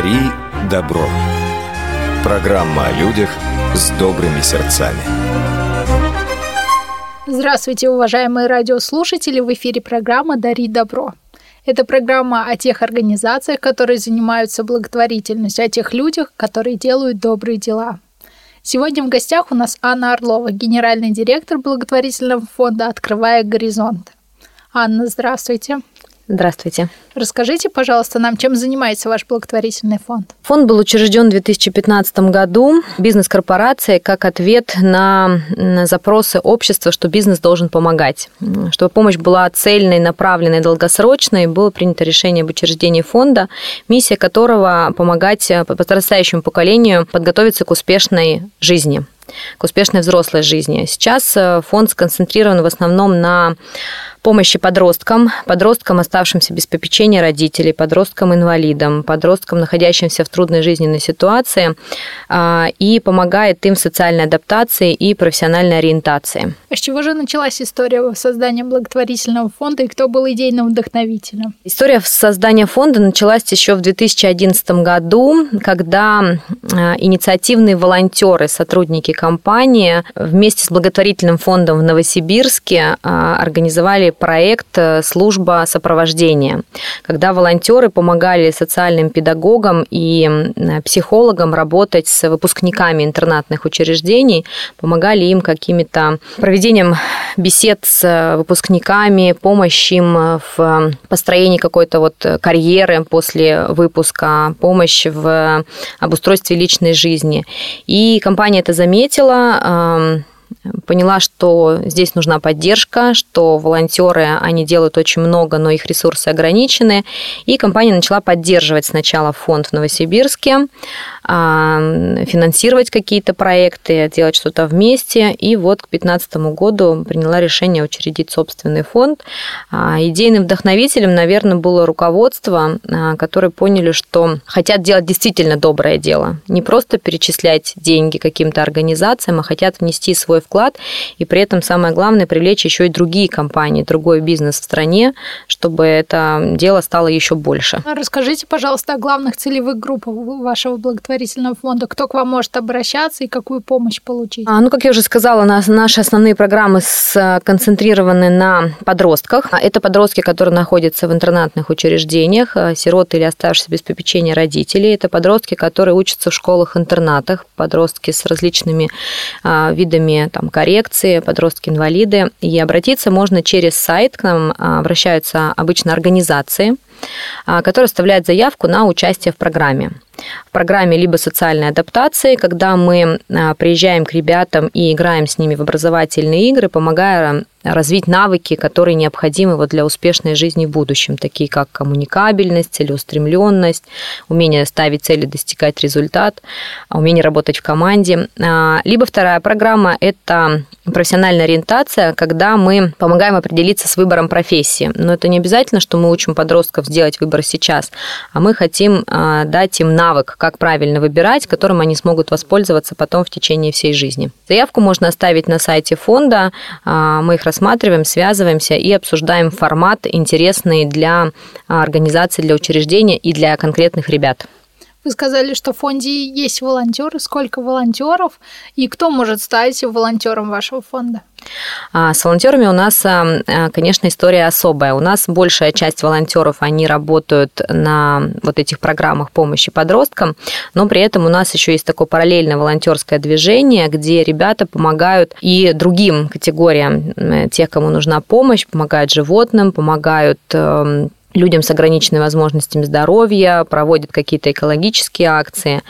Дари добро. Программа о людях с добрыми сердцами. Здравствуйте, уважаемые радиослушатели! В эфире программа «Дари добро». Это программа о тех организациях, которые занимаются благотворительностью, о тех людях, которые делают добрые дела. Сегодня в гостях у нас Анна Орлова, генеральный директор благотворительного фонда «Открывая горизонт». Анна, здравствуйте. Здравствуйте. Расскажите, пожалуйста, нам, чем занимается ваш благотворительный фонд? Фонд был учрежден в 2015 году бизнес-корпорацией как ответ на, на запросы общества, что бизнес должен помогать. Чтобы помощь была цельной, направленной, долгосрочной, было принято решение об учреждении фонда, миссия которого помогать подрастающему поколению подготовиться к успешной жизни к успешной взрослой жизни. Сейчас э, фонд сконцентрирован в основном на помощи подросткам, подросткам, оставшимся без попечения родителей, подросткам-инвалидам, подросткам, находящимся в трудной жизненной ситуации, а, и помогает им в социальной адаптации и профессиональной ориентации. А с чего же началась история создания благотворительного фонда и кто был идейным вдохновителем? История создания фонда началась еще в 2011 году, когда а, инициативные волонтеры, сотрудники компании вместе с благотворительным фондом в Новосибирске а, организовали проект э, «Служба сопровождения», когда волонтеры помогали социальным педагогам и психологам работать с выпускниками интернатных учреждений, помогали им какими-то проведением бесед с выпускниками, помощь им в построении какой-то вот карьеры после выпуска, помощь в обустройстве личной жизни. И компания это заметила, поняла, что здесь нужна поддержка, что волонтеры, они делают очень много, но их ресурсы ограничены. И компания начала поддерживать сначала фонд в Новосибирске, финансировать какие-то проекты, делать что-то вместе. И вот к 2015 году приняла решение учредить собственный фонд. А, идейным вдохновителем, наверное, было руководство, а, которые поняли, что хотят делать действительно доброе дело. Не просто перечислять деньги каким-то организациям, а хотят внести свой вклад. И при этом самое главное привлечь еще и другие компании, другой бизнес в стране, чтобы это дело стало еще больше. Расскажите, пожалуйста, о главных целевых группах вашего благотворительного благотворительного фонда, кто к вам может обращаться и какую помощь получить? А, ну, как я уже сказала, нас, наши основные программы сконцентрированы на подростках. А, это подростки, которые находятся в интернатных учреждениях, а, сироты или оставшиеся без попечения родителей. Это подростки, которые учатся в школах-интернатах, подростки с различными а, видами там, коррекции, подростки-инвалиды. И обратиться можно через сайт, к нам обращаются обычно организации, которые оставляют заявку на участие в программе. В программе либо социальной адаптации, когда мы а, приезжаем к ребятам и играем с ними в образовательные игры, помогая развить навыки, которые необходимы вот для успешной жизни в будущем, такие как коммуникабельность, целеустремленность, умение ставить цели, достигать результат, умение работать в команде. А, либо вторая программа – это профессиональная ориентация, когда мы помогаем определиться с выбором профессии. Но это не обязательно, что мы учим подростков сделать выбор сейчас, а мы хотим а, дать им навык, как правильно выбирать, которым они смогут воспользоваться потом в течение всей жизни. Заявку можно оставить на сайте фонда, а, мы их рассматриваем, связываемся и обсуждаем формат, интересный для организации, для учреждения и для конкретных ребят. Вы сказали, что в фонде есть волонтеры. Сколько волонтеров? И кто может стать волонтером вашего фонда? А, с волонтерами у нас, а, а, конечно, история особая. У нас большая часть волонтеров, они работают на вот этих программах помощи подросткам, но при этом у нас еще есть такое параллельное волонтерское движение, где ребята помогают и другим категориям тех, кому нужна помощь, помогают животным, помогают эм, людям с ограниченными возможностями здоровья, проводят какие-то экологические акции.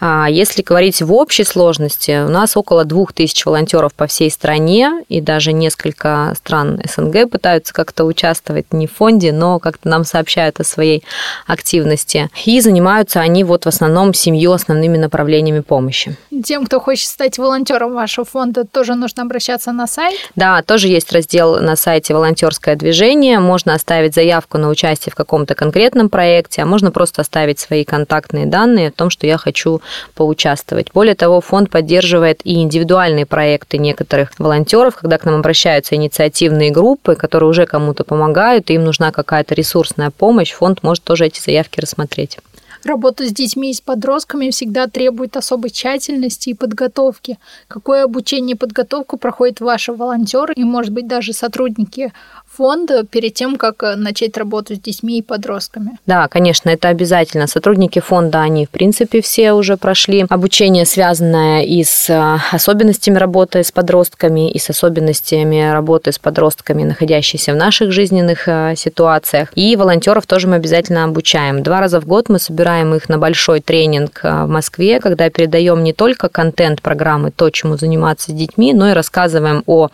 А если говорить в общей сложности, у нас около двух тысяч волонтеров по всей стране, и даже несколько стран СНГ пытаются как-то участвовать не в фонде, но как-то нам сообщают о своей активности. И занимаются они вот в основном семью основными направлениями помощи. Тем, кто хочет стать волонтером вашего фонда, тоже нужно обращаться на сайт? Да, тоже есть раздел на сайте «Волонтерское движение». Можно оставить заявку на участие участие в каком-то конкретном проекте, а можно просто оставить свои контактные данные о том, что я хочу поучаствовать. Более того, фонд поддерживает и индивидуальные проекты некоторых волонтеров, когда к нам обращаются инициативные группы, которые уже кому-то помогают, и им нужна какая-то ресурсная помощь, фонд может тоже эти заявки рассмотреть. Работа с детьми и с подростками всегда требует особой тщательности и подготовки. Какое обучение и подготовку проходят ваши волонтеры и, может быть, даже сотрудники фонда перед тем, как э, начать работу с детьми и подростками? Да, конечно, это обязательно. Сотрудники фонда, они, в принципе, все уже прошли обучение, связанное и с э, особенностями работы с подростками, и с особенностями работы с подростками, находящимися в наших жизненных э, ситуациях. И волонтеров тоже мы обязательно обучаем. Два раза в год мы собираем их на большой тренинг в Москве, когда передаем не только контент программы, то, чему заниматься с детьми, но и рассказываем о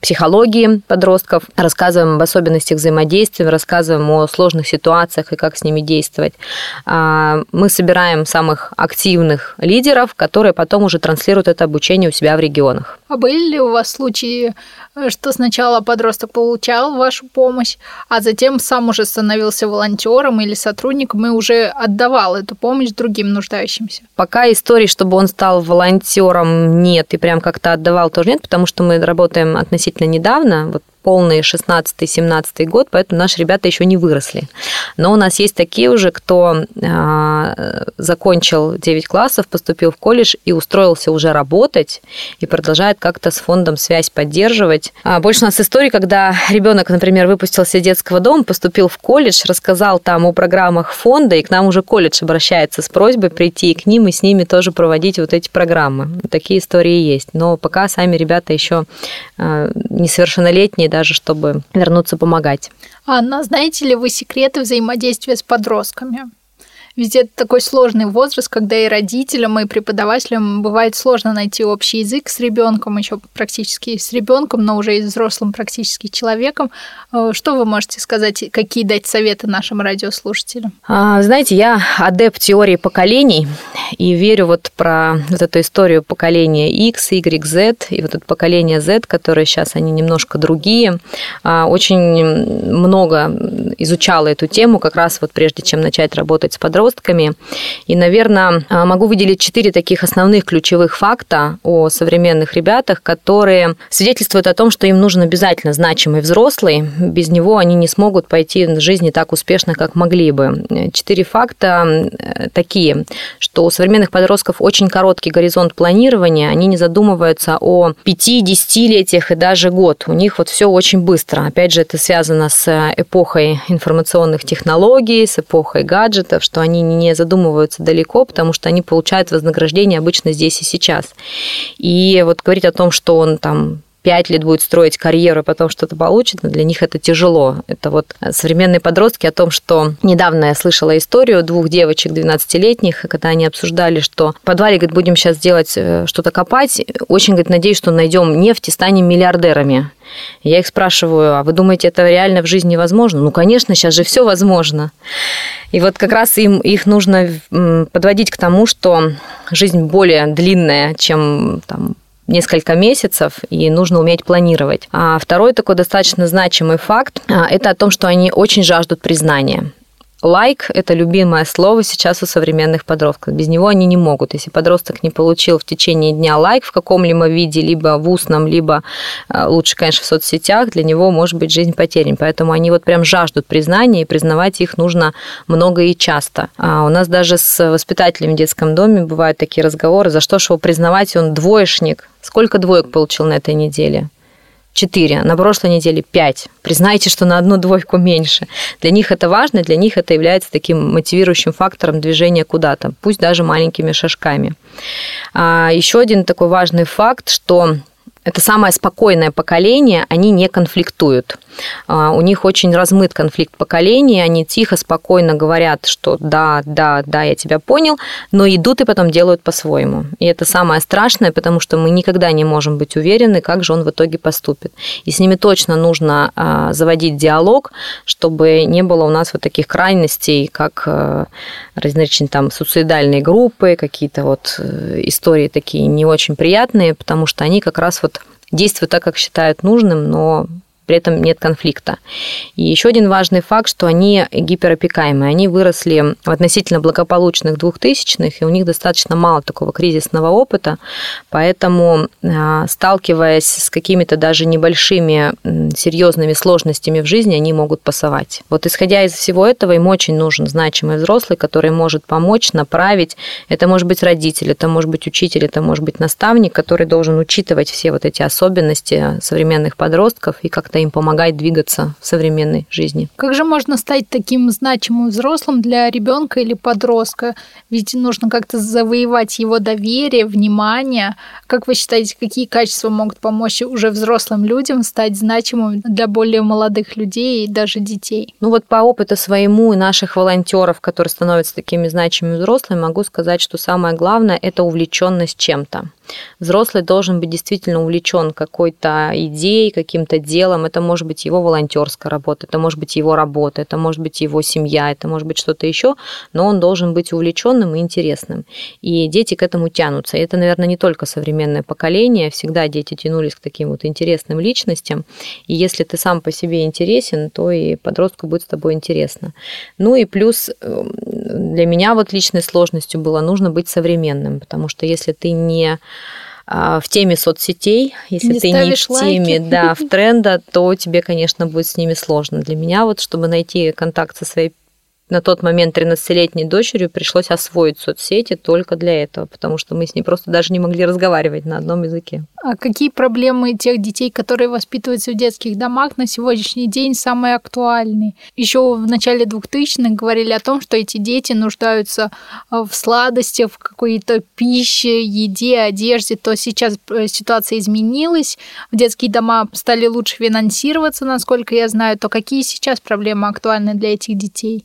психологии подростков, рассказываем об особенностях взаимодействия, рассказываем о сложных ситуациях и как с ними действовать. А, мы собираем самых активных лидеров, которые потом уже транслируют это обучение у себя в регионах. А были ли у вас случаи, что сначала подросток получал вашу помощь, а затем сам уже становился волонтером или сотрудником и уже отдавал эту помощь другим нуждающимся? Пока истории, чтобы он стал волонтером, нет, и прям как-то отдавал тоже нет, потому что мы работаем относительно недавно, вот полный 16-17 год, поэтому наши ребята еще не выросли. Но у нас есть такие уже, кто а, закончил 9 классов, поступил в колледж и устроился уже работать и продолжает как-то с фондом связь поддерживать. А больше у нас истории, когда ребенок, например, выпустился из детского дома, поступил в колледж, рассказал там о программах фонда, и к нам уже колледж обращается с просьбой прийти к ним и с ними тоже проводить вот эти программы. Такие истории есть. Но пока сами ребята еще а, несовершеннолетние, даже, чтобы вернуться помогать. Анна, знаете ли вы секреты взаимодействия с подростками? Ведь это такой сложный возраст, когда и родителям, и преподавателям бывает сложно найти общий язык с ребенком, еще практически с ребенком, но уже и взрослым практически человеком. Э, что вы можете сказать, какие дать советы нашим радиослушателям? А, знаете, я адепт теории поколений и верю вот про вот эту историю поколения X, Y, Z и вот это поколение Z, которые сейчас они немножко другие. А, очень много изучала эту тему как раз вот прежде чем начать работать с подростками подростками. И, наверное, а, могу выделить четыре таких основных ключевых факта о современных ребятах, которые свидетельствуют о том, что им нужен обязательно значимый взрослый. Без него они не смогут пойти в жизни так успешно, как могли бы. Четыре факта такие, что у современных подростков очень короткий горизонт планирования, они не задумываются о 5-10-летиях и даже год. У них вот все очень быстро. Опять же, это связано с эпохой информационных технологий, с эпохой гаджетов, что они они не задумываются далеко, потому что они получают вознаграждение обычно здесь и сейчас. И вот говорить о том, что он там пять лет будет строить карьеру и потом что-то получит, для них это тяжело. Это вот современные подростки о том, что недавно я слышала историю двух девочек 12-летних, когда они обсуждали, что в подвале, говорит, будем сейчас делать э, что-то копать, очень, говорит, надеюсь, что найдем нефть и станем миллиардерами. Я их спрашиваю, а вы думаете, это реально в жизни возможно? Ну, конечно, сейчас же все возможно. И вот как раз им их нужно подводить к тому, что жизнь более длинная, чем там, несколько месяцев, и нужно уметь планировать. А второй такой достаточно значимый факт а, – это о том, что они очень жаждут признания. Лайк – это любимое слово сейчас у современных подростков. Без него они не могут. Если подросток не получил в течение дня лайк в каком-либо виде, либо в устном, либо э, лучше, конечно, в соцсетях, для него может быть жизнь потеряна. Поэтому они вот прям жаждут признания, и признавать их нужно много и часто. А у нас даже с воспитателями в детском доме бывают такие разговоры, за что же его признавать, он двоечник. Сколько двоек получил на этой неделе? 4, на прошлой неделе 5. Признайте, что на одну двойку меньше. Для них это важно, для них это является таким мотивирующим фактором движения куда-то, пусть даже маленькими шажками. А еще один такой важный факт, что это самое спокойное поколение, они не конфликтуют. А, у них очень размыт конфликт поколений, они тихо, спокойно говорят, что да, да, да, я тебя понял, но идут и потом делают по-своему. И это самое страшное, потому что мы никогда не можем быть уверены, как же он в итоге поступит. И с ними точно нужно а, заводить диалог, чтобы не было у нас вот таких крайностей, как э, различные там суицидальные группы, какие-то вот э, истории такие не очень приятные, потому что они как раз вот действуют так, как считают нужным, но при этом нет конфликта. И еще один важный факт, что они гиперопекаемые. Они выросли в относительно благополучных двухтысячных, и у них достаточно мало такого кризисного опыта, поэтому, а, сталкиваясь с какими-то даже небольшими серьезными сложностями в жизни, они могут пасовать. Вот исходя из всего этого, им очень нужен значимый взрослый, который может помочь, направить. Это может быть родитель, это может быть учитель, это может быть наставник, который должен учитывать все вот эти особенности современных подростков и как-то им помогать двигаться в современной жизни. Как же можно стать таким значимым взрослым для ребенка или подростка? Ведь нужно как-то завоевать его доверие, внимание. Как вы считаете, какие качества могут помочь уже взрослым людям стать значимым для более молодых людей и даже детей? Ну вот по опыту своему и наших волонтеров, которые становятся такими значимыми взрослыми, могу сказать, что самое главное – это увлеченность чем-то. Взрослый должен быть действительно увлечен какой-то идеей, каким-то делом. Это может быть его волонтерская работа, это может быть его работа, это может быть его семья, это может быть что-то еще, но он должен быть увлеченным и интересным. И дети к этому тянутся. И это, наверное, не только современное поколение. Всегда дети тянулись к таким вот интересным личностям. И если ты сам по себе интересен, то и подростку будет с тобой интересно. Ну и плюс эм, для меня вот личной сложностью было нужно быть современным, потому что если ты не в теме соцсетей, если не ты не в теме, лайки. да, в тренда, то тебе, конечно, будет с ними сложно. Для меня вот, чтобы найти контакт со своей на тот момент 13-летней дочерью пришлось освоить соцсети только для этого, потому что мы с ней просто даже не могли разговаривать на одном языке. А какие проблемы тех детей, которые воспитываются в детских домах, на сегодняшний день самые актуальные? Еще в начале 2000-х говорили о том, что эти дети нуждаются э, в сладостях, в какой-то пище, еде, одежде. То сейчас э, ситуация изменилась, в детские дома стали лучше финансироваться, насколько я знаю. То какие сейчас проблемы актуальны для этих детей?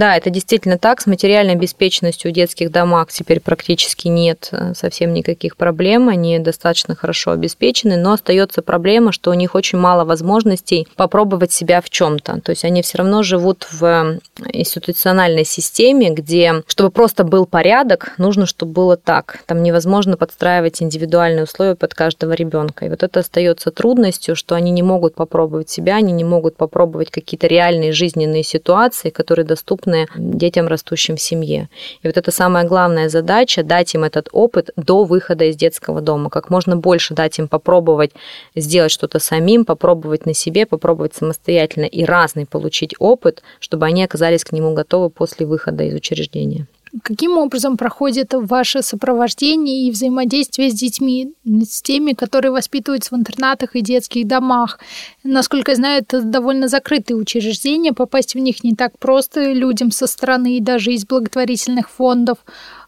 Да, это действительно так. С материальной обеспеченностью в детских домах теперь практически нет э, совсем никаких проблем. Они достаточно хорошо обеспечены, но остается проблема, что у них очень мало возможностей попробовать себя в чем-то. То есть они все равно живут в э, институциональной системе, где, чтобы просто был порядок, нужно, чтобы было так. Там невозможно подстраивать индивидуальные условия под каждого ребенка. И вот это остается трудностью, что они не могут попробовать себя, они не могут попробовать какие-то реальные жизненные ситуации, которые доступны детям, растущим в семье. И вот это самая главная задача – дать им этот опыт до выхода из детского дома, как можно больше дать им попробовать сделать что-то самим, попробовать на себе, попробовать самостоятельно и разный получить опыт, чтобы они оказались к нему готовы после выхода из учреждения. Каким образом проходит ваше сопровождение и взаимодействие с детьми, с теми, которые воспитываются в интернатах и детских домах? Насколько я знаю, это довольно закрытые учреждения, попасть в них не так просто людям со стороны и даже из благотворительных фондов.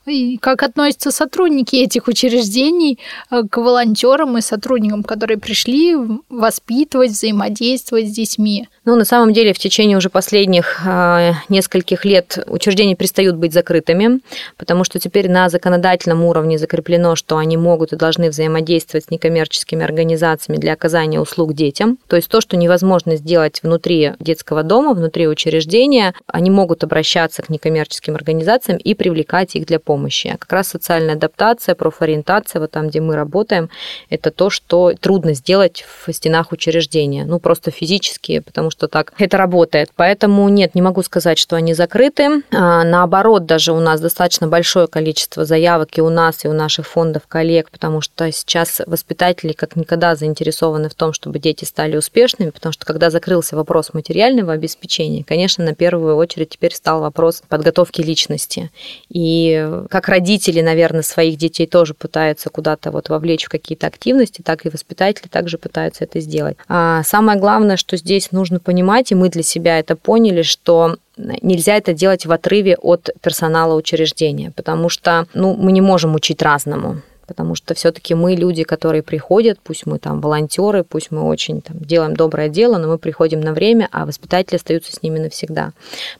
И как относятся сотрудники этих учреждений э, к волонтерам и сотрудникам, которые пришли воспитывать, взаимодействовать с детьми? Ну, на самом деле, в течение уже последних э, нескольких лет учреждения перестают быть закрытыми, потому что теперь на законодательном уровне закреплено, что они могут и должны взаимодействовать с некоммерческими организациями для оказания услуг детям. То есть то, что невозможно сделать внутри детского дома, внутри учреждения, они могут обращаться к некоммерческим организациям и привлекать их для помощи. А как раз социальная адаптация, профориентация, вот там, где мы работаем, это то, что трудно сделать в стенах учреждения. Ну, просто физически, потому что так это работает. Поэтому нет, не могу сказать, что они закрыты. А, наоборот, даже у нас достаточно большое количество заявок и у нас, и у наших фондов коллег, потому что сейчас воспитатели как никогда заинтересованы в том, чтобы дети стали успешными, потому что когда закрылся вопрос материального обеспечения, конечно, на первую очередь теперь стал вопрос подготовки личности. И как родители, наверное, своих детей тоже пытаются куда-то вот вовлечь в какие-то активности, так и воспитатели также пытаются это сделать. А самое главное, что здесь нужно понимать, и мы для себя это поняли, что нельзя это делать в отрыве от персонала учреждения, потому что ну, мы не можем учить разному потому что все-таки мы люди, которые приходят, пусть мы там волонтеры, пусть мы очень там, делаем доброе дело, но мы приходим на время, а воспитатели остаются с ними навсегда.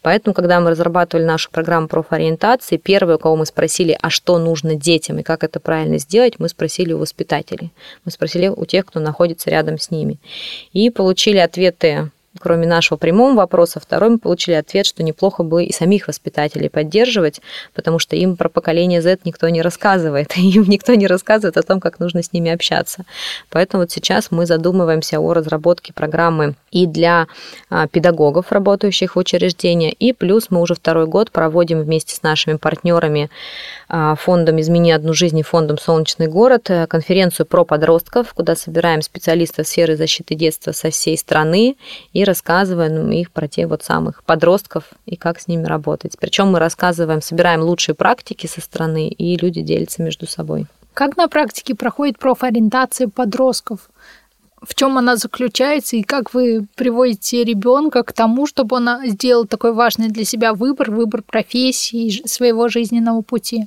Поэтому, когда мы разрабатывали нашу программу профориентации, первое, у кого мы спросили, а что нужно детям и как это правильно сделать, мы спросили у воспитателей. Мы спросили у тех, кто находится рядом с ними. И получили ответы кроме нашего прямого вопроса, второй мы получили ответ, что неплохо бы и самих воспитателей поддерживать, потому что им про поколение Z никто не рассказывает, им никто не рассказывает о том, как нужно с ними общаться. Поэтому вот сейчас мы задумываемся о разработке программы и для а, педагогов, работающих в учреждении, и плюс мы уже второй год проводим вместе с нашими партнерами а, фондом «Измени одну жизнь» и фондом «Солнечный город» конференцию про подростков, куда собираем специалистов сферы защиты детства со всей страны и рассказываем их про те вот самых подростков и как с ними работать. Причем мы рассказываем, собираем лучшие практики со стороны, и люди делятся между собой. Как на практике проходит профориентация подростков? В чем она заключается и как вы приводите ребенка к тому, чтобы он сделал такой важный для себя выбор, выбор профессии, своего жизненного пути?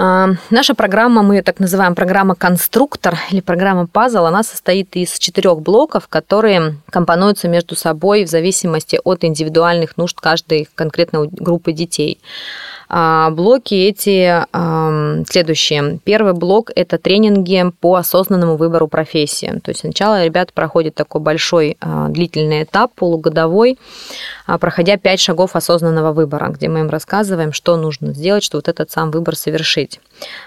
А, наша программа, мы ее так называем программа «Конструктор» или программа «Пазл», она состоит из четырех блоков, которые компонуются между собой в зависимости от индивидуальных нужд каждой конкретной группы детей. А, блоки эти следующие. Первый блок – это тренинги по осознанному выбору профессии. То есть сначала ребята проходят такой большой а, длительный этап, полугодовой, а, проходя пять шагов осознанного выбора, где мы им рассказываем, что нужно сделать, чтобы вот этот сам выбор совершить.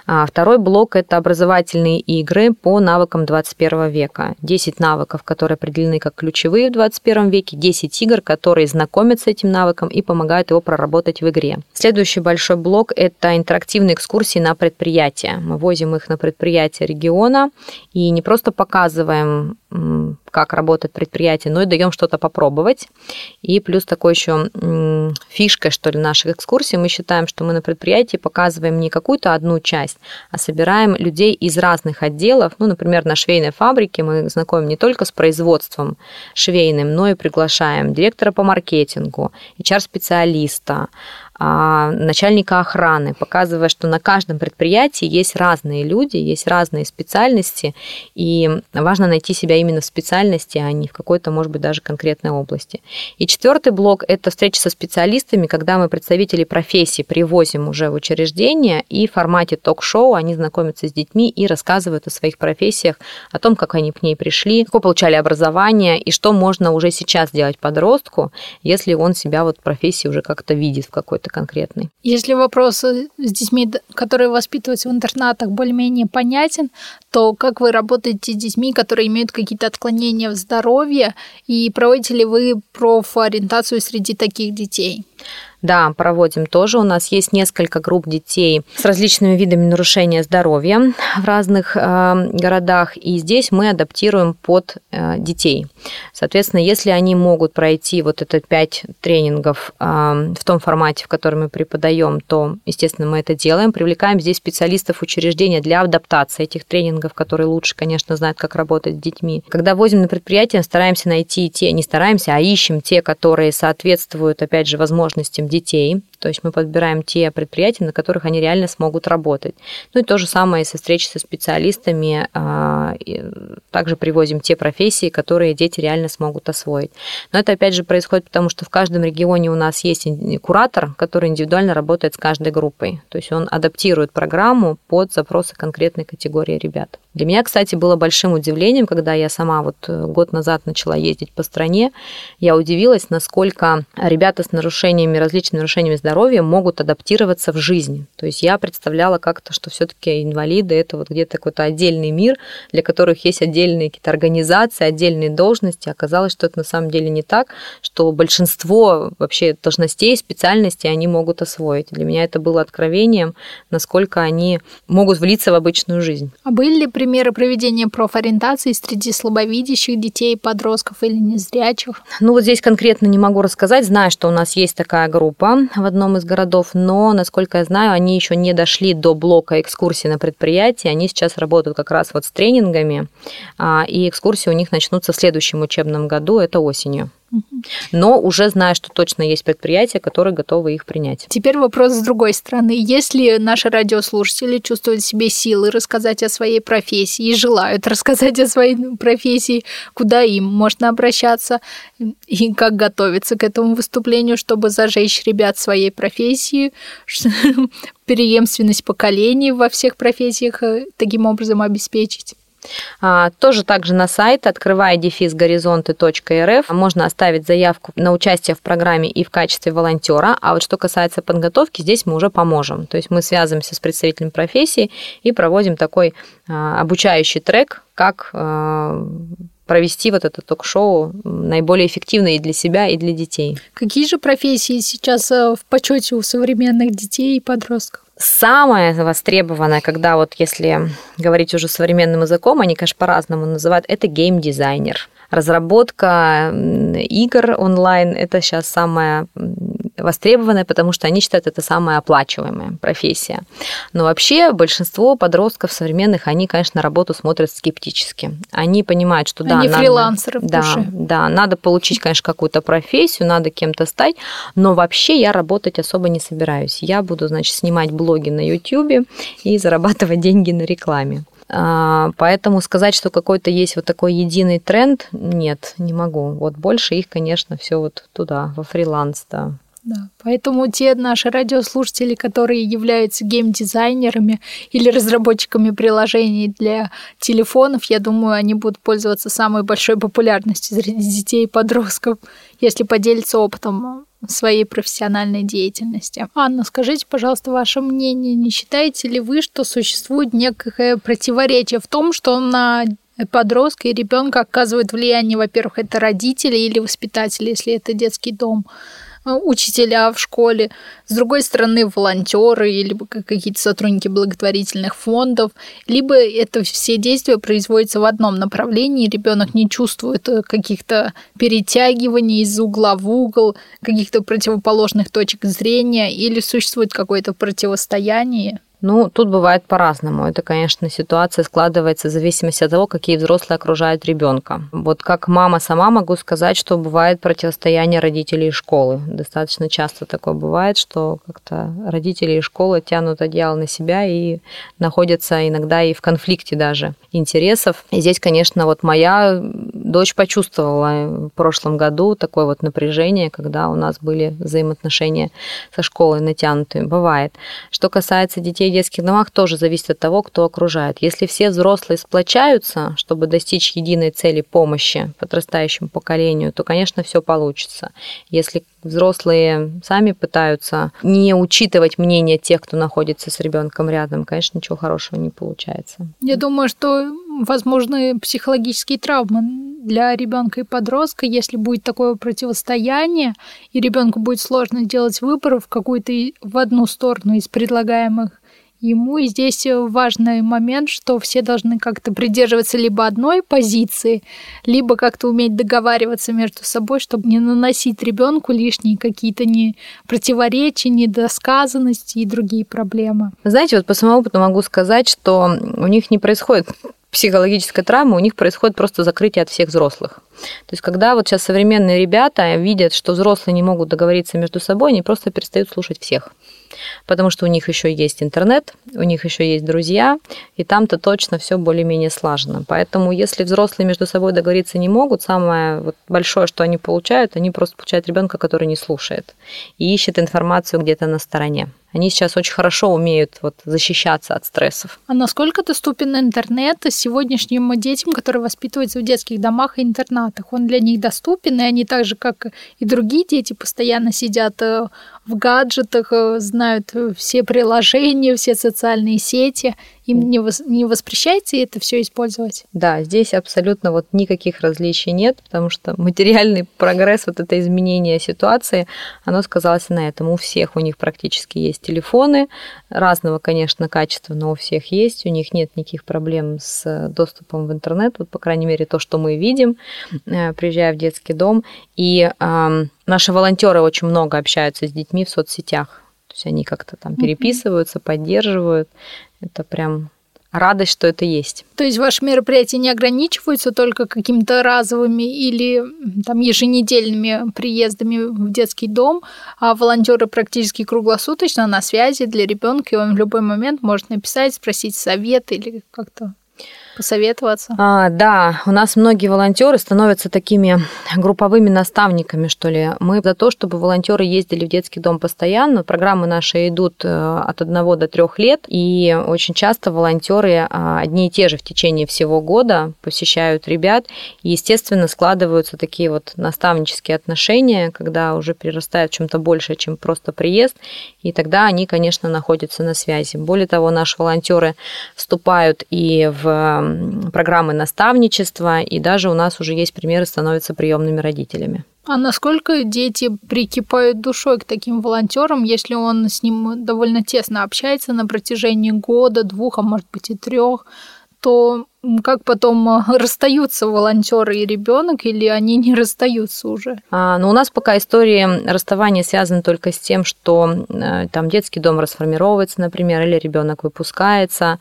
Второй блок – это образовательные игры по навыкам 21 века. 10 навыков, которые определены как ключевые в 21 веке, 10 игр, которые знакомят с этим навыком и помогают его проработать в игре. Следующий большой блок – это интерактивные экскурсии на предприятия. Мы возим их на предприятия региона и не просто показываем как работает предприятие, но и даем что-то попробовать. И плюс такой еще фишкой, что ли, наших экскурсий, мы считаем, что мы на предприятии показываем не какую-то одну часть, а собираем людей из разных отделов. Ну, например, на швейной фабрике мы знакомим не только с производством швейным, но и приглашаем директора по маркетингу, HR-специалиста, начальника охраны, показывая, что на каждом предприятии есть разные люди, есть разные специальности, и важно найти себя именно в специальности, а не в какой-то, может быть, даже конкретной области. И четвертый блок – это встреча со специалистами, когда мы представителей профессии привозим уже в учреждение, и в формате ток-шоу они знакомятся с детьми и рассказывают о своих профессиях, о том, как они к ней пришли, какое получали образование, и что можно уже сейчас делать подростку, если он себя вот в профессии уже как-то видит в какой-то конкретный. Если вопрос с детьми, которые воспитываются в интернатах, более-менее понятен, то как вы работаете с детьми, которые имеют какие-то отклонения в здоровье, и проводите ли вы профориентацию среди таких детей? Да, проводим тоже. У нас есть несколько групп детей с различными видами нарушения здоровья в разных э, городах, и здесь мы адаптируем под э, детей. Соответственно, если они могут пройти вот это пять тренингов э, в том формате, в котором мы преподаем, то, естественно, мы это делаем. Привлекаем здесь специалистов учреждения для адаптации этих тренингов, которые лучше, конечно, знают, как работать с детьми. Когда возим на предприятие, стараемся найти те, не стараемся, а ищем те, которые соответствуют, опять же, возможностям детей, то есть мы подбираем те предприятия, на которых они реально смогут работать. Ну и то же самое со встречи со специалистами. А, также привозим те профессии, которые дети реально смогут освоить. Но это опять же происходит потому, что в каждом регионе у нас есть куратор, который индивидуально работает с каждой группой. То есть он адаптирует программу под запросы конкретной категории ребят. Для меня, кстати, было большим удивлением, когда я сама вот э, год назад начала ездить по стране, я удивилась, насколько ребята с нарушениями, различными нарушениями здоровья могут адаптироваться в жизни. То есть я представляла как-то, что все-таки инвалиды это вот где-то какой-то отдельный мир, для которых есть отдельные какие-то организации, отдельные должности. Оказалось, что это на самом деле не так, что большинство вообще должностей, специальностей они могут освоить. Для меня это было откровением, насколько они могут влиться в обычную жизнь. А были ли примеры проведения профориентации среди слабовидящих детей, подростков или незрячих? Ну вот здесь конкретно не могу рассказать. Знаю, что у нас есть такая группа в одном из городов, но, насколько я знаю, они еще не дошли до блока экскурсий на предприятии. Они сейчас работают как раз вот с тренингами, а, и экскурсии у них начнутся в следующем учебном году, это осенью но уже знаю, что точно есть предприятия, которые готовы их принять. Теперь вопрос с другой стороны. Если наши радиослушатели чувствуют в себе силы рассказать о своей профессии и желают рассказать о своей профессии, куда им можно обращаться и как готовиться к этому выступлению, чтобы зажечь ребят своей профессии, преемственность поколений во всех профессиях э, таким образом обеспечить? А, тоже также на сайт открывая дефис горизонты.рф можно оставить заявку на участие в программе и в качестве волонтера. А вот что касается подготовки, здесь мы уже поможем. То есть мы связываемся с представителем профессии и проводим такой а, обучающий трек, как а, провести вот это ток-шоу наиболее эффективно и для себя, и для детей. Какие же профессии сейчас в почете у современных детей и подростков? Самое востребованное, когда вот если говорить уже современным языком, они, конечно, по-разному называют, это гейм-дизайнер. Разработка игр онлайн – это сейчас самое востребованная, потому что они считают это самая оплачиваемая профессия. Но вообще большинство подростков современных, они, конечно, работу смотрят скептически. Они понимают, что да, они надо, фрилансеры в да, душе. да, надо получить, конечно, какую-то профессию, надо кем-то стать, но вообще я работать особо не собираюсь. Я буду, значит, снимать блоги на YouTube и зарабатывать деньги на рекламе. А, поэтому сказать, что какой-то есть вот такой единый тренд, нет, не могу. Вот больше их, конечно, все вот туда, во фриланс, да. Да, поэтому те наши радиослушатели, которые являются геймдизайнерами или разработчиками приложений для телефонов, я думаю, они будут пользоваться самой большой популярностью среди детей и подростков, если поделиться опытом своей профессиональной деятельности. Анна, скажите, пожалуйста, ваше мнение. Не считаете ли вы, что существует некое противоречие в том, что на подростка и ребенка оказывает влияние, во-первых, это родители или воспитатели, если это детский дом, учителя в школе, с другой стороны волонтеры или какие-то сотрудники благотворительных фондов, либо это все действия производятся в одном направлении, ребенок не чувствует э, каких-то перетягиваний из угла в угол, каких-то противоположных точек зрения, или существует какое-то противостояние. Ну, тут бывает по-разному. Это, конечно, ситуация складывается в зависимости от того, какие взрослые окружают ребенка. Вот как мама сама могу сказать, что бывает противостояние родителей и школы. Достаточно часто такое бывает, что как-то родители и школа тянут одеяло на себя и находятся иногда и в конфликте даже интересов. И здесь, конечно, вот моя дочь почувствовала в прошлом году такое вот напряжение, когда у нас были взаимоотношения со школой натянутые. Бывает. Что касается детей в детских домах тоже зависит от того, кто окружает. Если все взрослые сплочаются, чтобы достичь единой цели помощи подрастающему поколению, то, конечно, все получится. Если взрослые сами пытаются не учитывать мнение тех, кто находится с ребенком рядом, конечно, ничего хорошего не получается. Я думаю, что возможны психологические травмы для ребенка и подростка, если будет такое противостояние, и ребенку будет сложно делать выбор в какую-то в одну сторону из предлагаемых ему. И здесь важный момент, что все должны как-то придерживаться либо одной позиции, либо как-то уметь договариваться между собой, чтобы не наносить ребенку лишние какие-то не противоречия, недосказанности и другие проблемы. Знаете, вот по своему опыту могу сказать, что у них не происходит психологическая травма, у них происходит просто закрытие от всех взрослых. То есть, когда вот сейчас современные ребята видят, что взрослые не могут договориться между собой, они просто перестают слушать всех потому что у них еще есть интернет, у них еще есть друзья, и там-то точно все более-менее слажено. Поэтому если взрослые между собой договориться не могут, самое вот большое, что они получают, они просто получают ребенка, который не слушает и ищет информацию где-то на стороне. Они сейчас очень хорошо умеют вот защищаться от стрессов. А насколько доступен интернет сегодняшним детям, которые воспитываются в детских домах и интернатах? Он для них доступен, и они так же, как и другие дети, постоянно сидят э, в гаджетах, э, знают все приложения, все социальные сети им не, вос, не воспрещается это все использовать? Да, здесь абсолютно вот никаких различий нет, потому что материальный прогресс, вот это изменение ситуации, оно сказалось на этом. У всех у них практически есть телефоны, разного, конечно, качества, но у всех есть, у них нет никаких проблем с доступом в интернет, вот, по крайней мере, то, что мы видим, э, приезжая в детский дом. И э, наши волонтеры очень много общаются с детьми в соцсетях. То есть они как-то там переписываются, поддерживают. Это прям радость, что это есть. То есть ваши мероприятия не ограничиваются только какими-то разовыми или там еженедельными приездами в детский дом, а волонтеры практически круглосуточно на связи для ребенка, и он в любой момент может написать, спросить совет или как-то посоветоваться? А, да, у нас многие волонтеры становятся такими групповыми наставниками, что ли. Мы за то, чтобы волонтеры ездили в детский дом постоянно. Программы наши идут э, от одного до трех лет, и очень часто волонтеры а, одни и те же в течение всего года посещают ребят, и, естественно, складываются такие вот наставнические отношения, когда уже перерастают в чем-то большее, чем просто приезд, и тогда они, конечно, находятся на связи. Более того, наши волонтеры вступают и в программы наставничества, и даже у нас уже есть примеры, становятся приемными родителями. А насколько дети прикипают душой к таким волонтерам, если он с ним довольно тесно общается на протяжении года, двух, а может быть и трех, то как потом э, расстаются волонтеры и ребенок, или они не расстаются уже? А, ну, у нас пока истории расставания связаны только с тем, что э, там детский дом расформировывается, например, или ребенок выпускается.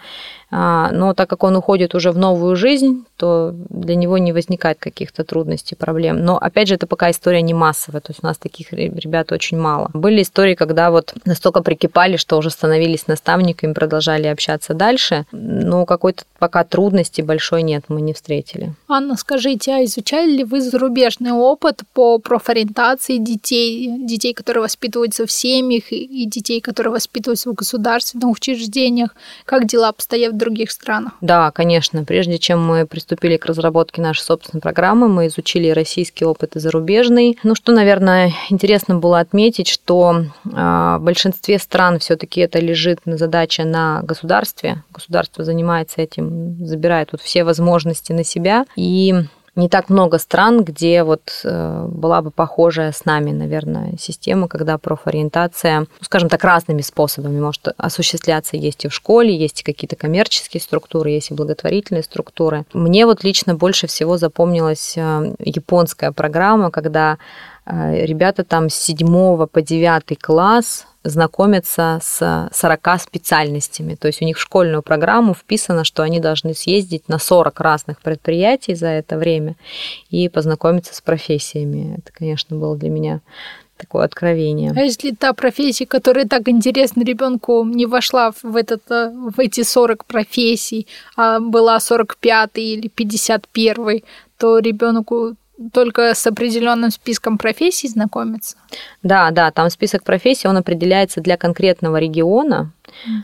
А, но так как он уходит уже в новую жизнь, то для него не возникает каких-то трудностей, проблем. Но опять же, это пока история не массовая, то есть у нас таких ребят очень мало. Были истории, когда вот настолько прикипали, что уже становились наставниками, продолжали общаться дальше, но какой-то пока трудности большой нет, мы не встретили. Анна, скажите, а изучали ли вы зарубежный опыт по профориентации детей, детей, которые воспитываются в семьях, и детей, которые воспитываются в государственных учреждениях? Как дела обстоят других странах? Да, конечно. Прежде чем мы приступили к разработке нашей собственной программы, мы изучили российский опыт и зарубежный. Ну, что, наверное, интересно было отметить, что а, в большинстве стран все-таки это лежит на задача на государстве. Государство занимается этим, забирает вот все возможности на себя. И не так много стран, где вот э, была бы похожая с нами, наверное, система, когда профориентация, ну, скажем так, разными способами может осуществляться. Есть и в школе, есть и какие-то коммерческие структуры, есть и благотворительные структуры. Мне вот лично больше всего запомнилась э, японская программа, когда ребята там с 7 по 9 класс знакомятся с 40 специальностями. То есть у них в школьную программу вписано, что они должны съездить на 40 разных предприятий за это время и познакомиться с профессиями. Это, конечно, было для меня такое откровение. А если та профессия, которая так интересна ребенку, не вошла в, этот, э, в эти 40 профессий, а была 45 или 51, то ребенку только с определенным списком профессий знакомиться? Да, да, там список профессий, он определяется для конкретного региона.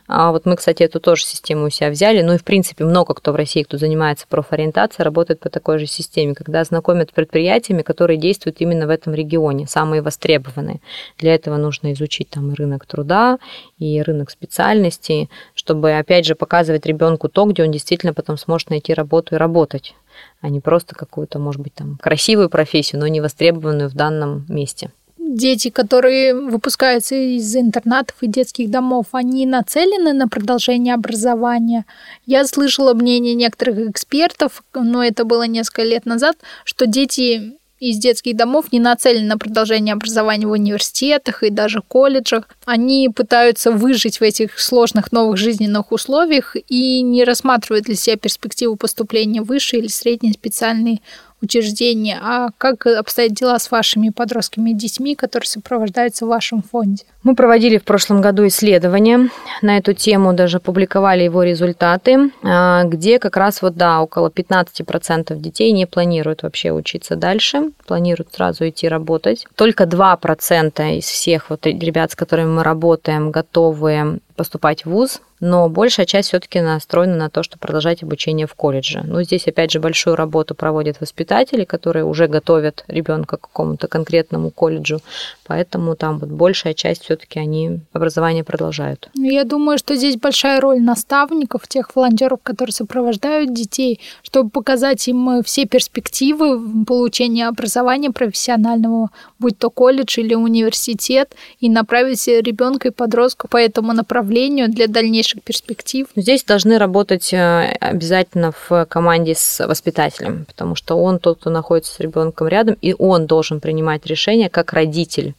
А вот мы, кстати, эту тоже систему у себя взяли. Ну и, в принципе, много кто в России, кто занимается профориентацией, работает по такой же системе, когда знакомят предприятиями, которые действуют именно в этом регионе, самые востребованные. Для этого нужно изучить там и рынок труда, и рынок специальностей, чтобы, опять же, показывать ребенку то, где он действительно потом сможет найти работу и работать а не просто какую-то, может быть, там красивую профессию, но не востребованную в данном месте. Дети, которые выпускаются из интернатов и детских домов, они нацелены на продолжение образования. Я слышала мнение некоторых экспертов, но это было несколько лет назад, что дети из детских домов не нацелены на продолжение образования в университетах и даже колледжах. Они пытаются выжить в этих сложных новых жизненных условиях и не рассматривают для себя перспективу поступления в высшие или средние специальные учреждения. А как обстоят дела с вашими подростками и детьми, которые сопровождаются в вашем фонде? Мы проводили в прошлом году исследование на эту тему, даже публиковали его результаты, а, где как раз вот, да, около 15% детей не планируют вообще учиться дальше, планируют сразу идти работать. Только 2% из всех вот ребят, с которыми мы работаем, готовы поступать в ВУЗ, но большая часть все-таки настроена на то, чтобы продолжать обучение в колледже. Ну, здесь, опять же, большую работу проводят воспитатели, которые уже готовят ребенка к какому-то конкретному колледжу, поэтому там вот большая часть все-таки они образование продолжают. Ну, я думаю, что здесь большая роль наставников, тех волонтеров, которые сопровождают детей, чтобы показать им все перспективы получения образования профессионального, будь то колледж или университет, и направить ребенка и подростка по этому направлению для дальнейшего дальнейших перспектив? Здесь должны работать э, обязательно в команде с воспитателем, потому что он тот, кто находится с ребенком рядом, и он должен принимать решение как родитель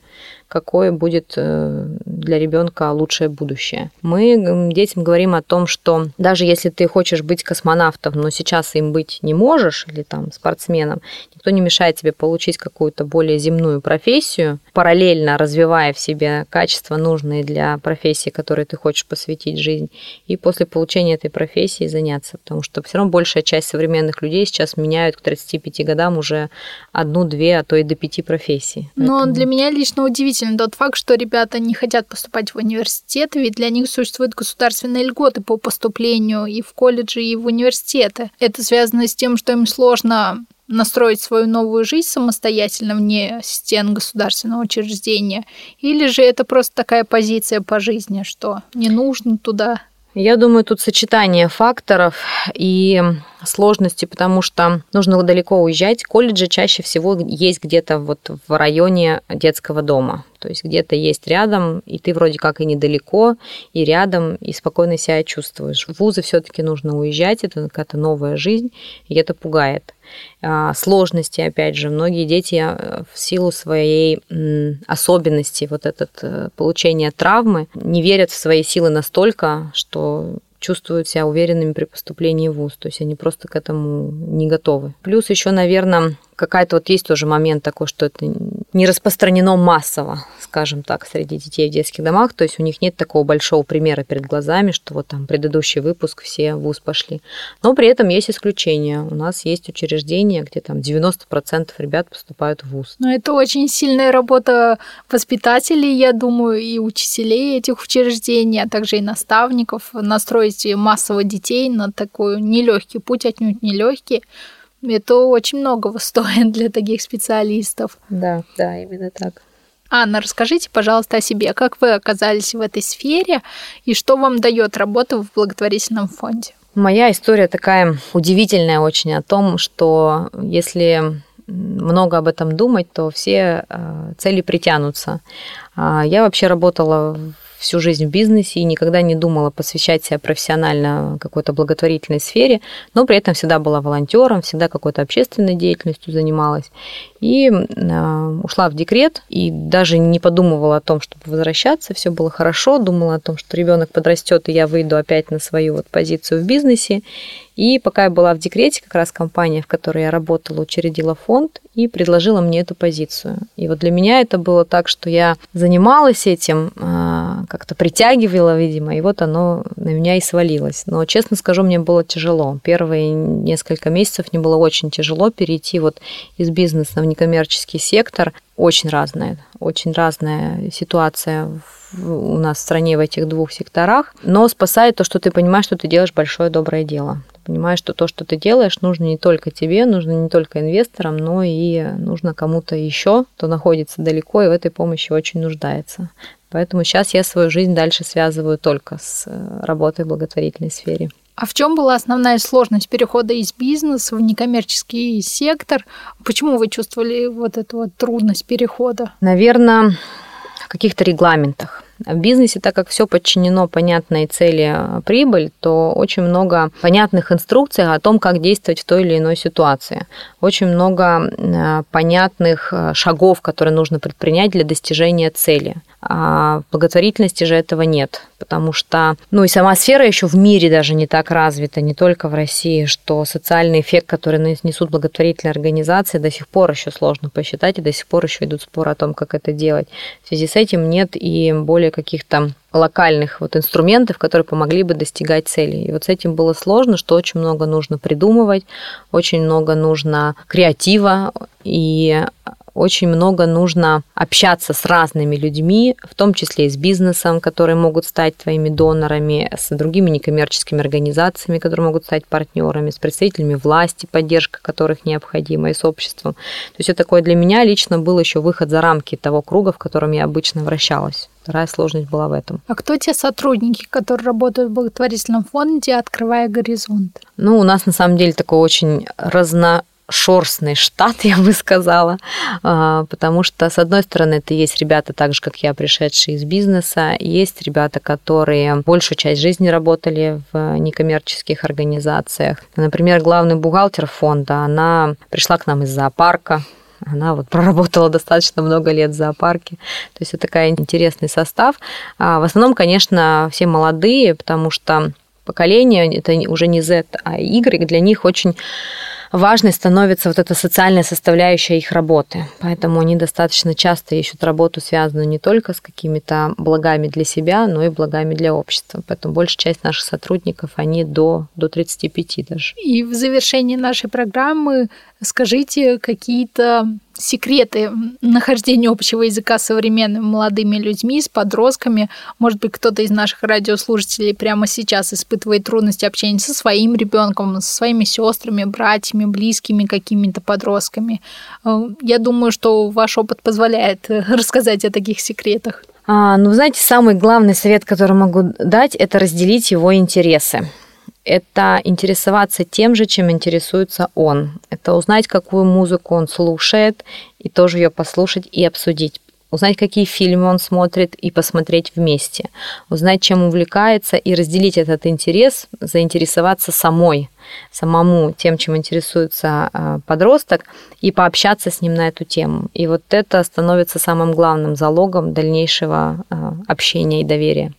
какое будет э, для ребенка лучшее будущее. Мы детям говорим о том, что даже если ты хочешь быть космонавтом, но сейчас им быть не можешь, или там спортсменом, никто не мешает тебе получить какую-то более земную профессию, параллельно развивая в себе качества, нужные для профессии, которой ты хочешь посвятить жизнь, и после получения этой профессии заняться, потому что все равно большая часть современных людей сейчас меняют к 35 годам уже одну-две, а то и до пяти профессий. Но Поэтому... для меня лично удивительно тот факт, что ребята не хотят поступать в университет, ведь для них существуют государственные льготы по поступлению и в колледжи, и в университеты. Это связано с тем, что им сложно настроить свою новую жизнь самостоятельно вне стен государственного учреждения? Или же это просто такая позиция по жизни, что не нужно туда я думаю, тут сочетание факторов и сложности, потому что нужно далеко уезжать. Колледжи чаще всего есть где-то вот в районе детского дома. То есть где-то есть рядом, и ты вроде как и недалеко, и рядом, и спокойно себя чувствуешь. В вузы все-таки нужно уезжать, это какая-то новая жизнь, и это пугает. А, сложности, опять же, многие дети э, в силу своей особенности вот этот э, получения травмы не верят в свои силы настолько, что чувствуют себя уверенными при поступлении в ВУЗ, то есть они просто к этому не готовы. Плюс еще, наверное, какая-то вот есть тоже момент такой, что это не распространено массово, скажем так, среди детей в детских домах, то есть у них нет такого большого примера перед глазами, что вот там предыдущий выпуск все в ВУЗ пошли. Но при этом есть исключения. У нас есть учреждения, где там 90% ребят поступают в ВУЗ. Но это очень сильная работа воспитателей, я думаю, и учителей этих учреждений, а также и наставников, настроить массово детей на такой нелегкий путь, отнюдь нелегкий. Это очень многого стоит для таких специалистов. Да, да, именно так. Анна, расскажите, пожалуйста, о себе. Как вы оказались в этой сфере и что вам дает работа в благотворительном фонде? Моя история такая удивительная очень о том, что если много об этом думать, то все э, цели притянутся. А, я вообще работала всю жизнь в бизнесе и никогда не думала посвящать себя профессионально какой-то благотворительной сфере, но при этом всегда была волонтером, всегда какой-то общественной деятельностью занималась. И э, ушла в декрет и даже не подумывала о том, чтобы возвращаться. Все было хорошо, думала о том, что ребенок подрастет, и я выйду опять на свою вот позицию в бизнесе. И пока я была в декрете, как раз компания, в которой я работала, учредила фонд и предложила мне эту позицию. И вот для меня это было так, что я занималась этим, а, как-то притягивала, видимо, и вот оно на меня и свалилось. Но, честно скажу, мне было тяжело. Первые несколько месяцев мне было очень тяжело перейти вот из бизнеса в некоммерческий сектор. Очень разная, очень разная ситуация у нас в стране в этих двух секторах, но спасает то, что ты понимаешь, что ты делаешь большое доброе дело понимаешь, что то, что ты делаешь, нужно не только тебе, нужно не только инвесторам, но и нужно кому-то еще, кто находится далеко и в этой помощи очень нуждается. Поэтому сейчас я свою жизнь дальше связываю только с э, работой в благотворительной сфере. А в чем была основная сложность перехода из бизнеса в некоммерческий сектор? Почему вы чувствовали вот эту вот трудность перехода? Наверное, в каких-то регламентах. В бизнесе, так как все подчинено понятной цели а, прибыль, то очень много понятных инструкций о том, как действовать в той или иной ситуации. Очень много а, понятных а, шагов, которые нужно предпринять для достижения цели. А в благотворительности же этого нет, потому что, ну и сама сфера еще в мире даже не так развита, не только в России, что социальный эффект, который несут благотворительные организации, до сих пор еще сложно посчитать, и до сих пор еще идут споры о том, как это делать. В связи с этим нет и более каких-то локальных вот инструментов, которые помогли бы достигать целей. И вот с этим было сложно, что очень много нужно придумывать, очень много нужно креатива, и очень много нужно общаться с разными людьми, в том числе и с бизнесом, которые могут стать твоими донорами, с другими некоммерческими организациями, которые могут стать партнерами, с представителями власти, поддержка которых необходима, и с обществом. То есть это такое для меня лично был еще выход за рамки того круга, в котором я обычно вращалась. Вторая сложность была в этом. А кто те сотрудники, которые работают в благотворительном фонде, открывая горизонт? Ну, у нас на самом деле такой очень разно шорстный штат, я бы сказала, а, потому что, с одной стороны, это есть ребята, так же, как я, пришедшие из бизнеса, есть ребята, которые большую часть жизни работали в некоммерческих организациях. Например, главный бухгалтер фонда, она пришла к нам из зоопарка, Она вот проработала достаточно много лет в зоопарке. То есть это такой интересный состав. А в основном, конечно, все молодые, потому что поколение, это уже не Z, а Y, для них очень важной становится вот эта социальная составляющая их работы. Поэтому они достаточно часто ищут работу, связанную не только с какими-то благами для себя, но и благами для общества. Поэтому большая часть наших сотрудников, они до, до 35 даже. И в завершении нашей программы скажите какие-то секреты нахождения общего языка с современными молодыми людьми, с подростками. Может быть, кто-то из наших радиослушателей прямо сейчас испытывает трудности общения со своим ребенком, со своими сестрами, братьями, близкими какими-то подростками. Э, я думаю, что ваш опыт позволяет рассказать о таких секретах. А, ну, знаете, самый главный совет, который могу дать, это разделить его интересы это интересоваться тем же, чем интересуется он. Это узнать, какую музыку он слушает, и тоже ее послушать и обсудить. Узнать, какие фильмы он смотрит, и посмотреть вместе. Узнать, чем увлекается, и разделить этот интерес, заинтересоваться самой, самому тем, чем интересуется а, подросток, и пообщаться с ним на эту тему. И вот это становится самым главным залогом дальнейшего а, общения и доверия.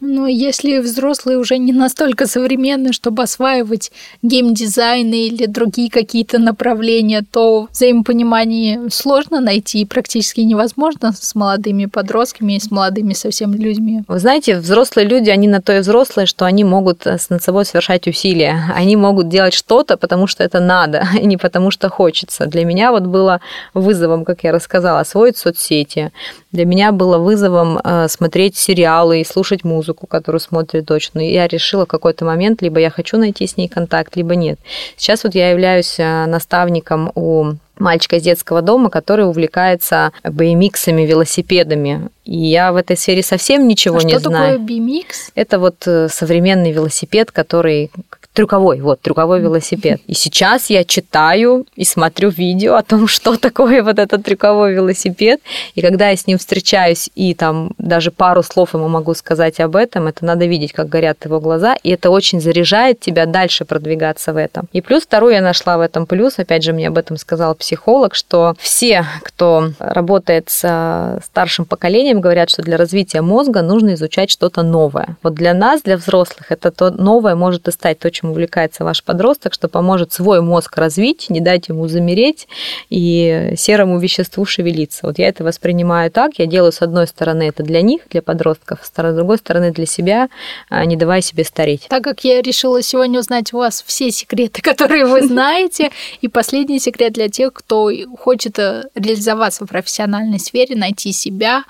Но если взрослые уже не настолько современны, чтобы осваивать геймдизайн или другие какие-то направления, то взаимопонимание сложно найти и практически невозможно с молодыми подростками и с молодыми совсем людьми. Вы знаете, взрослые люди, они на то и взрослые, что они могут над собой совершать усилия. Они могут делать что-то, потому что это надо, и не потому что хочется. Для меня вот было вызовом, как я рассказала, освоить соцсети. Для меня было вызовом э, смотреть сериалы и слушать музыку музыку, которую смотрит дочь. Но я решила в какой-то момент, либо я хочу найти с ней контакт, либо нет. Сейчас вот я являюсь э, наставником у мальчика из детского дома, который увлекается BMX-ами, велосипедами. И я в этой сфере совсем ничего а не что знаю. Что такое BMX? Это вот э, современный велосипед, который Трюковой, вот, трюковой велосипед. И сейчас я читаю и смотрю видео о том, что такое вот этот трюковой велосипед. И когда я с ним встречаюсь и там даже пару слов ему могу сказать об этом, это надо видеть, как горят его глаза, и это очень заряжает тебя дальше продвигаться в этом. И плюс второй я нашла в этом плюс, опять же, мне об этом сказал психолог, что все, кто работает с старшим поколением, говорят, что для развития мозга нужно изучать что-то новое. Вот для нас, для взрослых, это то новое может и стать то, чем увлекается ваш подросток, что поможет свой мозг развить, не дать ему замереть и серому веществу шевелиться. Вот я это воспринимаю так, я делаю с одной стороны это для них, для подростков, с другой стороны для себя, а, не давая себе стареть. Так как я решила сегодня узнать у вас все секреты, которые вы знаете, и последний секрет для тех, кто хочет э, реализоваться в профессиональной сфере, найти себя,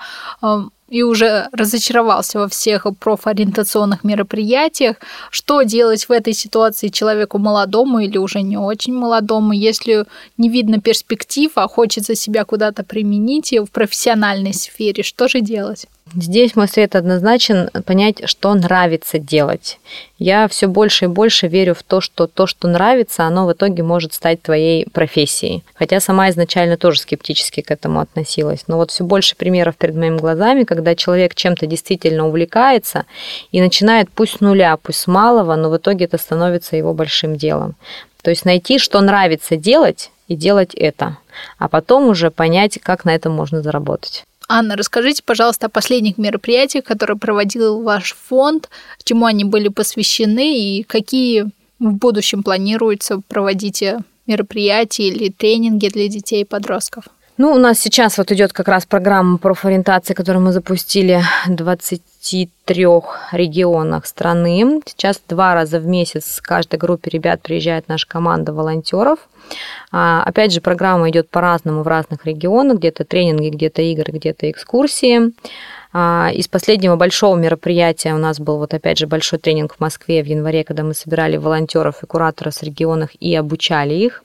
и уже разочаровался во всех профориентационных мероприятиях, что делать в этой ситуации человеку молодому или уже не очень молодому, если не видно перспектив, а хочется себя куда-то применить в профессиональной сфере, что же делать? Здесь мой совет однозначен понять, что нравится делать. Я все больше и больше верю в то, что то, что нравится, оно в итоге может стать твоей профессией. Хотя сама изначально тоже скептически к этому относилась. Но вот все больше примеров перед моими глазами, когда человек чем-то действительно увлекается и начинает пусть с нуля, пусть с малого, но в итоге это становится его большим делом. То есть найти, что нравится делать, и делать это, а потом уже понять, как на этом можно заработать. Анна, расскажите, пожалуйста, о последних мероприятиях, которые проводил ваш фонд, чему они были посвящены и какие в будущем планируется проводить мероприятия или тренинги для детей и подростков. Ну, у нас сейчас вот идет как раз программа профориентации, которую мы запустили в 23 регионах страны. Сейчас два раза в месяц в каждой группе ребят приезжает наша команда волонтеров. А, опять же, программа идет по-разному в разных регионах, где-то тренинги, где-то игры, где-то экскурсии. А, из последнего большого мероприятия у нас был вот опять же большой тренинг в Москве в январе, когда мы собирали волонтеров и кураторов с регионов и обучали их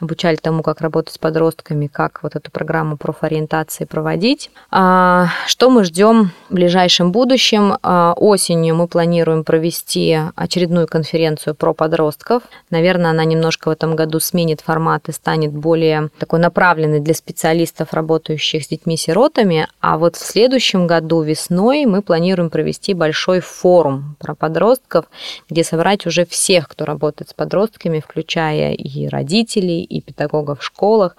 обучали тому, как работать с подростками, как вот эту программу профориентации проводить. А, что мы ждем в ближайшем будущем? А, осенью мы планируем провести очередную конференцию про подростков. Наверное, она немножко в этом году сменит формат и станет более такой направленной для специалистов, работающих с детьми-сиротами. А вот в следующем году весной мы планируем провести большой форум про подростков, где собрать уже всех, кто работает с подростками, включая и родителей, родителей и педагогов в школах,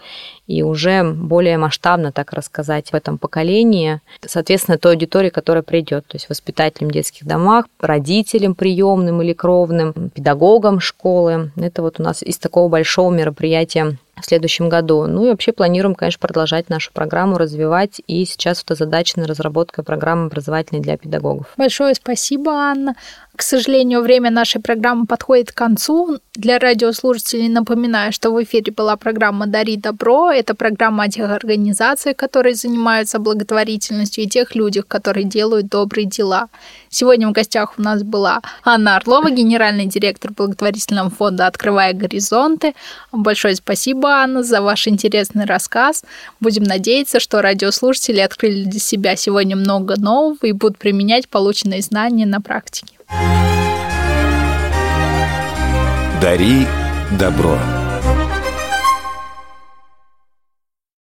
и уже более масштабно так рассказать в этом поколении, соответственно, той аудитории, которая придет, то есть воспитателям детских домах, родителям приемным или кровным, педагогам школы. Это вот у нас из такого большого мероприятия в следующем году. Ну и вообще планируем, конечно, продолжать нашу программу, развивать. И сейчас это задачная разработка программы образовательной для педагогов. Большое спасибо, Анна. К сожалению, время нашей программы подходит к концу. Для радиослушателей напоминаю, что в эфире была программа «Дари добро». Это программа о тех организациях, которые занимаются благотворительностью, и тех людях, которые делают добрые дела. Сегодня в гостях у нас была Анна Орлова, генеральный директор благотворительного фонда «Открывая горизонты». Большое спасибо, Анна, за ваш интересный рассказ. Будем надеяться, что радиослушатели открыли для себя сегодня много нового и будут применять полученные знания на практике. Дари добро.